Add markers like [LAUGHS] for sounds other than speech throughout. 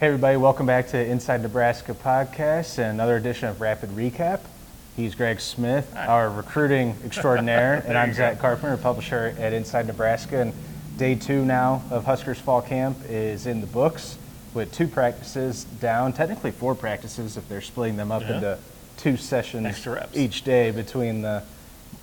Hey, everybody, welcome back to Inside Nebraska podcast and another edition of Rapid Recap. He's Greg Smith, our recruiting [LAUGHS] extraordinaire, and I'm Zack Carpenter, publisher at Inside Nebraska. And day two now of Huskers Fall Camp is in the books with two practices down, technically four practices if they're splitting them up Yeah. into two sessions each day between the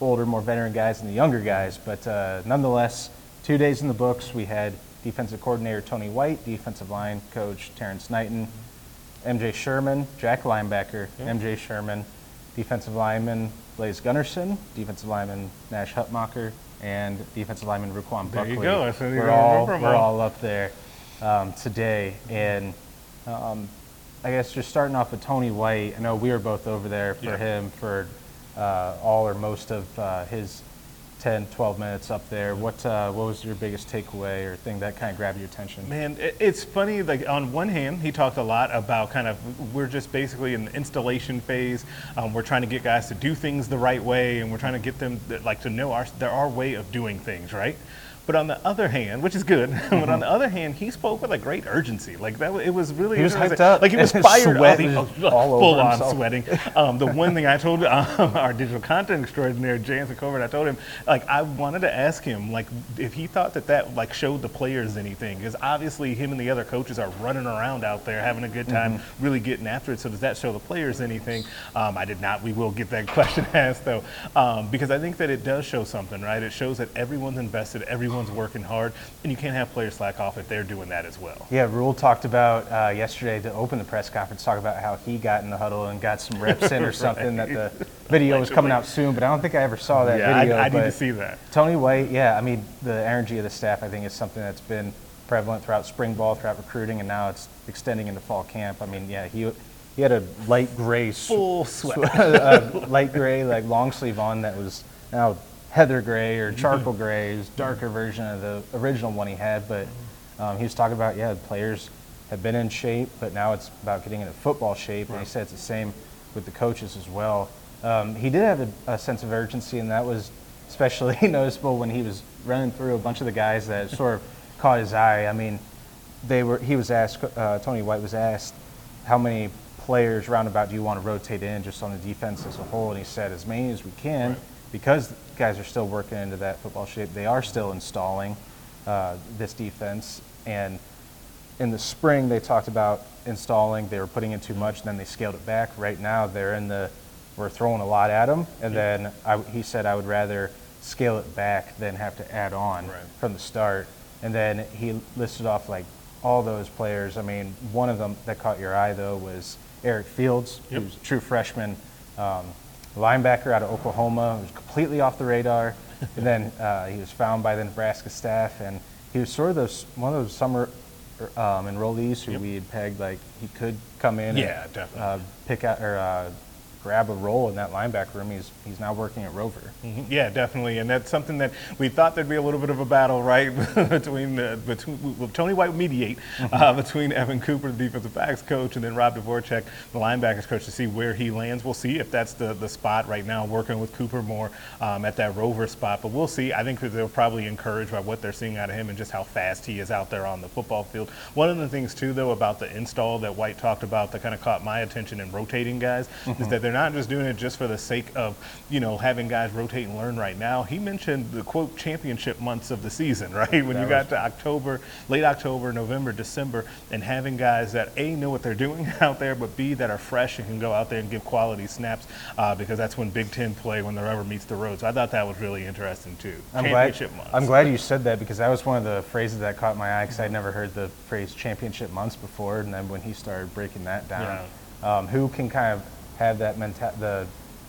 older, more veteran guys and the younger guys. But uh, nonetheless, two days in the books. We had defensive coordinator Tony White, defensive line coach Terrance Knighton, MJ Sherman, Jack linebacker MJ Sherman, defensive lineman Blaise Gunnerson, defensive lineman Nash Hutmacher, and defensive lineman Ru'Quan There Buckley. you go. I we're all, we're all. all up there um, today. And um, I guess just starting off with Tony White, I know we were both over there for Yeah. him for uh, all or most of uh, his 10, 12 minutes up there. What, uh, what was your biggest takeaway or thing that kind of grabbed your attention? Man, it- it's funny. Like on one hand, he talked a lot about kind of we're just basically in the installation phase. Um, we're trying to get guys to do things the right way, and we're trying to get them like to know our our way of doing things, right? But on the other hand, which is good, [LAUGHS] but on the other hand, he spoke with a great urgency. Like that, it was really He was hyped up. Like he was [LAUGHS] fired up. He was [LAUGHS] was all over full on himself. sweating. Um, the one thing I told um, our digital content extraordinaire, Jansen Covert, I told him, like, I wanted to ask him, like, if he thought that that, like, showed the players anything. Because obviously him and the other coaches are running around out there having a good time, Mm-hmm. really getting after it. So does that show the players anything? Um, I did not. We will get that question asked, though, um, because I think that it does show something, right? It shows that everyone's invested, everyone's working hard, and you can't have players slack off if they're doing that as well. Yeah, Rhule talked about uh, yesterday to open the press conference, talk about how he got in the huddle and got some reps in or [LAUGHS] something. That the video was coming out soon, but I don't think I ever saw that yeah, video. I, I need to see that. Tony White, yeah, I mean the energy of the staff, I think, is something that's been prevalent throughout spring ball, throughout recruiting, and now it's extending into fall camp. I mean, yeah, he he had a light gray, Full sweat. [LAUGHS] uh, light gray like long sleeve on that was now heather gray or [LAUGHS] charcoal gray, his darker version of the original one he had. But um, he was talking about yeah, the players have been in shape, but now it's about getting into football shape. And he said it's the same with the coaches as well. Um, he did have a, a sense of urgency, and that was especially [LAUGHS] noticeable when he was running through a bunch of the guys that sort of [LAUGHS] caught his eye. I mean, they were. He was asked. Uh, Tony White was asked how many players roundabout do you want to rotate in just on the defense as a whole, and he said as many as we can because guys are still working into that football shape. They are still installing uh, this defense, and in the spring they talked about installing. They were putting in too much, and then they scaled it back. Right now they're in the we're throwing a lot at them, and then I, he said I would rather scale it back than have to add on Right. from the start. And then he listed off like all those players. I mean, one of them that caught your eye though was Eric Fields, Yep. who's a true freshman um, linebacker out of Oklahoma, was completely off the radar. and then [LAUGHS] uh, he was found by the Nebraska staff, and he was sort of those one of those summer um, enrollees who Yep. we had pegged like he could come in, Yeah, and, definitely. uh, pick out or uh, grab a role in that linebacker room. He's he's now working at Rover. Mhm. Yeah, definitely, and that's something that we thought there'd be a little bit of a battle, right, [LAUGHS] between uh, between well, Tony White mediate uh, between Evan Cooke, the defensive backs coach, and then Rob Dvoracek, the linebackers coach, to see where he lands. We'll see if that's the the spot right now. Working with Cooke more um, at that rover spot, but we'll see. I think that they're probably encouraged by what they're seeing out of him and just how fast he is out there on the football field. One of the things too, though, about the install that White talked about that kind of caught my attention in rotating guys is that they're not just doing it just for the sake of you know having guys rotate and learn right now. He mentioned the quote championship months of the season, [LAUGHS] right? When you got to October, late October, November, December, and having guys that a know what they're doing [LAUGHS] out there, but b that are fresh and can go out there and give quality snaps uh, because that's when Big Ten play when the rubber meets the road. So I thought that was really interesting too. I'm glad, championship months. I'm glad you said that because that was one of the phrases that caught my eye because I'd never heard the phrase championship months before. And then when he started breaking that down, um, who can kind of have that menta- the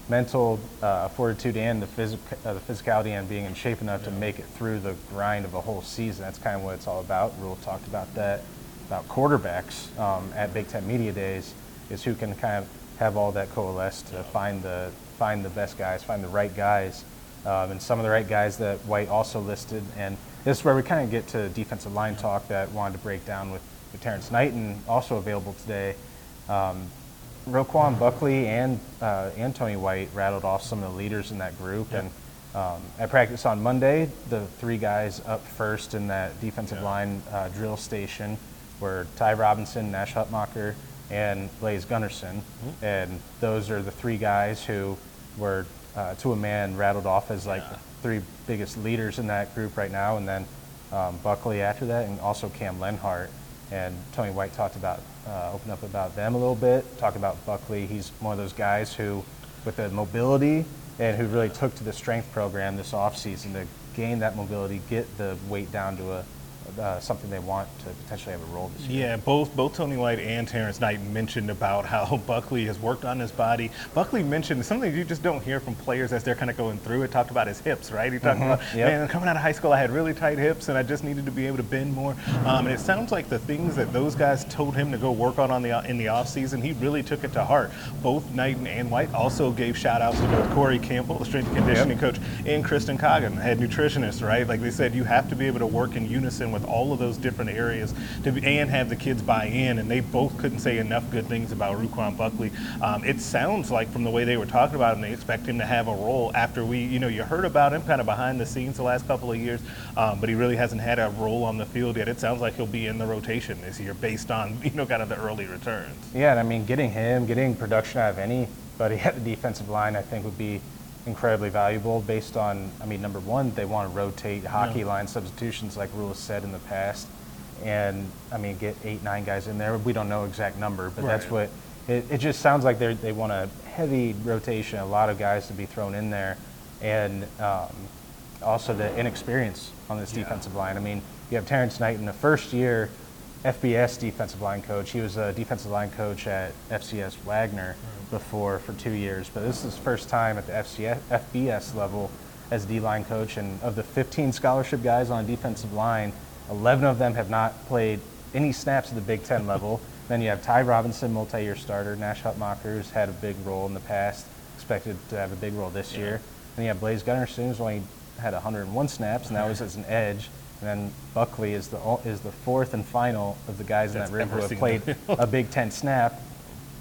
mental uh, fortitude and the, uh, the physicality and being in shape enough to make it through the grind of a whole season. That's kind of what it's all about. Rhule talked about that, about quarterbacks um, at Big Ten Media Days, is who can kind of have all that coalesce to find the, find the best guys, find the right guys um, and some of the right guys that White also listed. And this is where we kind of get to defensive line talk that wanted to break down with, with Terrance Knighton, also available today. Um, Ru'Quan Buckley and uh, and Tony White rattled off some of the leaders in that group. And um, at practice on Monday, the three guys up first in that defensive Yeah. line uh, drill station were Ty Robinson, Nash Hutmacher, and Blaise Gunnerson. And those are the three guys who were, uh, to a man, rattled off as like the three biggest leaders in that group right now. And then um, Buckley after that, and also Cam Lenhardt. And Tony White talked about, uh, opened up about them a little bit, talked about Buckley. He's one of those guys who, with the mobility, and who really took to the strength program this offseason to gain that mobility, get the weight down to a uh, something they want to potentially have a role this year. Yeah, both both Tony White and Terrance Knight mentioned about [LAUGHS] how Buckley has worked on his body. Buckley mentioned something you just don't hear from players as they're kind of going through it. Talked about his hips, right? He talked about, yep. man, coming out of high school, I had really tight hips, and I just needed to be able to bend more. Um, and it sounds like the things that those guys told him to go work on, on the in the off season, he really took it to heart. Both Knight and White also gave shout outs to both Corey Campbell, the strength and conditioning coach, and Kristen Coggin, the head nutritionist, right? Like they said, you have to be able to work in unison with all of those different areas to be, and have the kids buy in. And they both couldn't say enough good things about Ru'Quan Buckley. Um, it sounds like from the way they were talking about him, they expect him to have a role after we, you know, you heard about him kind of behind the scenes the last couple of years, um, but he really hasn't had a role on the field yet. It sounds like he'll be in the rotation this year based on, [LAUGHS] you know, kind of the early returns. Yeah, and I mean, getting him, getting production out of anybody at the defensive line, I think would be incredibly valuable based on, I mean, number one, they want to rotate hockey Yeah. line substitutions like Rhule said in the past. And, I mean, get eight, nine guys in there. We don't know exact number, but that's what, it, it just sounds like they they want a heavy rotation, a lot of guys to be thrown in there. And um, also the inexperience on this Yeah. defensive line. I mean, you have Terrance Knight in the first year, FBS defensive line coach. He was a defensive line coach at FCS Wagner mm. before for two years, but this is his first time at the FCS, FBS level as D line coach. And of the 15 scholarship guys on defensive line, 11 of them have not played any snaps at the Big Ten level. [LAUGHS] then you have Ty Robinson, multi-year starter. Nash Hutmacher's had a big role in the past, expected to have a big role this year. Then you have Blaise Gunnerson, who's only had 101 snaps, and that was as an edge. And then Buckley is the o- is the fourth and final of the guys in that room who ever have seen played them. [LAUGHS] a Big Ten snap,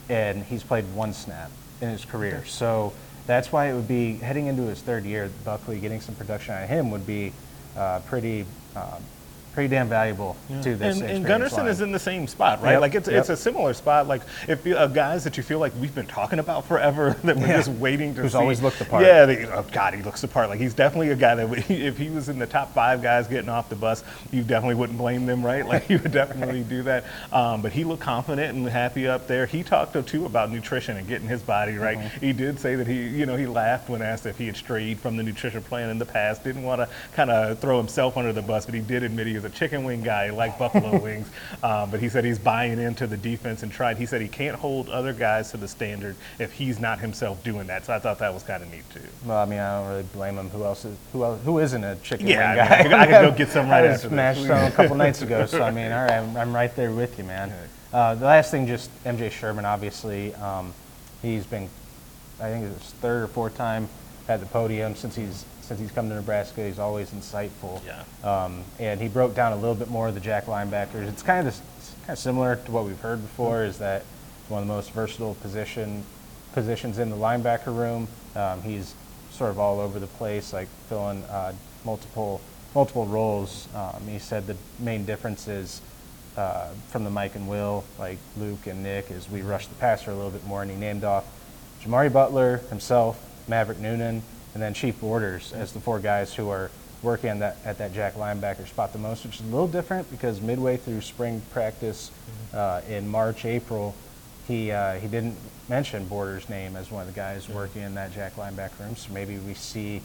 and he's played one snap in his career. So that's why it would be heading into his third year. Buckley getting some production out of him would be uh, pretty um, pretty damn valuable to this. And, and Gunnerson line. is in the same spot, right? Yep, Like it's yep. it's a similar spot. Like if you, uh, guys that you feel like we've been talking about forever [LAUGHS] that we're Yeah. just waiting to Who's see. always looked the part. Yeah, they, oh God, he looks the part. Like he's definitely a guy that [LAUGHS] if he was in the top five guys getting off the bus, you definitely wouldn't blame them, right? Like [LAUGHS] you would definitely do that. Um, but he looked confident and happy up there. He talked to, too about nutrition and getting his body right. Mm-hmm. He did say that he, you know, he laughed when asked if he had strayed from the nutrition plan in the past. Didn't want to kind of throw himself under the bus, but he did admit he was a chicken wing guy, like buffalo [LAUGHS] wings. Um, but he said he's buying into the defense and tried. He said he can't hold other guys to the standard if he's not himself doing that. So I thought that was kind of neat too. Well, I mean, I don't really blame him. Who else is who else, who isn't a chicken Yeah, wing I guy? mean, I could- I could go get [LAUGHS] some right I was after this. smashed on a couple nights ago, so I [LAUGHS] mean, all right, I'm, I'm right there with you, man. Uh, the last thing, just MJ Sherman, obviously, um, he's been, I think it's his third or fourth time at the podium since he's since he's come to Nebraska. He's always insightful. Yeah. Um, and he broke down a little bit more of the jack linebackers. It's kind of this, it's kind of similar to what we've heard before. Is that one of the most versatile position positions in the linebacker room? Um, he's sort of all over the place, like filling uh, multiple multiple roles. Um, he said the main difference is uh, from the Mike and Will, like Luke and Nick, is we rush the passer a little bit more, and he named off Jimari Butler himself, Maverick Noonan, and then Chief Borders as the four guys who are working on that at that jack linebacker spot the most, which is a little different because midway through spring practice uh, in March, April, he uh, he didn't mention Borders' name as one of the guys working in that jack linebacker room. So maybe we see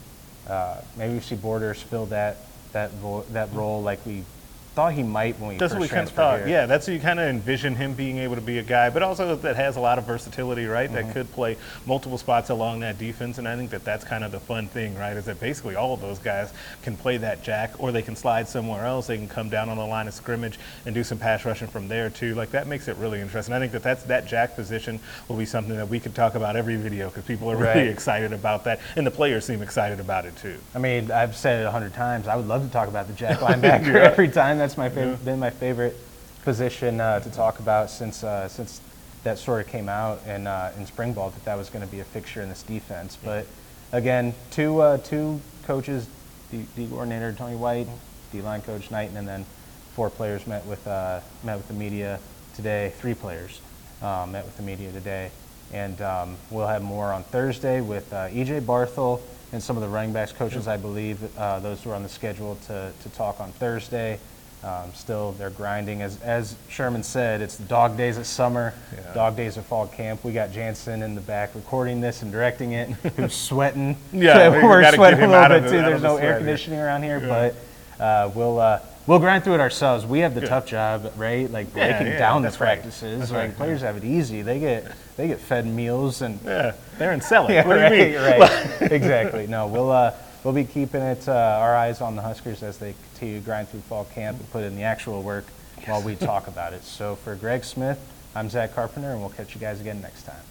uh, maybe we see Borders fill that that vo- that role like we thought he might when we That's first what we kind of thought. here. Yeah, that's what you kind of envision him being able to be a guy, but also that has a lot of versatility, right? Mm-hmm. That could play multiple spots along that defense, and I think that that's kind of the fun thing, right? Is that basically all of those guys can play that jack, or they can slide somewhere else. They can come down on the line of scrimmage and do some pass rushing from there too. Like that makes it really interesting. I think that that's that jack position will be something that we could talk about every video because people are really Right. excited about that, and the players seem excited about it too. I mean, I've said it a hundred times. I would love to talk about the jack [LAUGHS] linebacker every time. That's my favorite, been my favorite position uh, to talk about since uh, since that sort of came out in uh, in spring ball that that was going to be a fixture in this defense. But again, two uh, two coaches, D, D coordinator Tony White, D line coach Knighton, and then four players met with uh, met with the media today. Three players um, met with the media today, and um, we'll have more on Thursday with uh, EJ Barthel and some of the running backs coaches. I believe uh, those who are on the schedule to to talk on Thursday. Um, still, they're grinding. As, as Sherman said, it's the dog days of summer, Yeah. dog days of fall camp. We got Jansen in the back recording this and directing it, [LAUGHS] who's sweating. [LAUGHS] Yeah, we we're sweating a little bit the- too. There's no sweat air here. conditioning around here, Yeah. but uh, we'll uh, we'll grind through it ourselves. We have the Yeah. tough job, right? Like breaking yeah, down the that's right. practices. Like right. players have it easy. They get they get fed meals and Yeah, they're in selling. [LAUGHS] yeah, what do right, you mean? right. exactly. No, we'll uh, we'll be keeping it uh, our eyes on the Huskers as they continue to grind through fall camp and put in the actual work while we talk about it. So for Greg Smith, I'm Zack Carpenter, and we'll catch you guys again next time.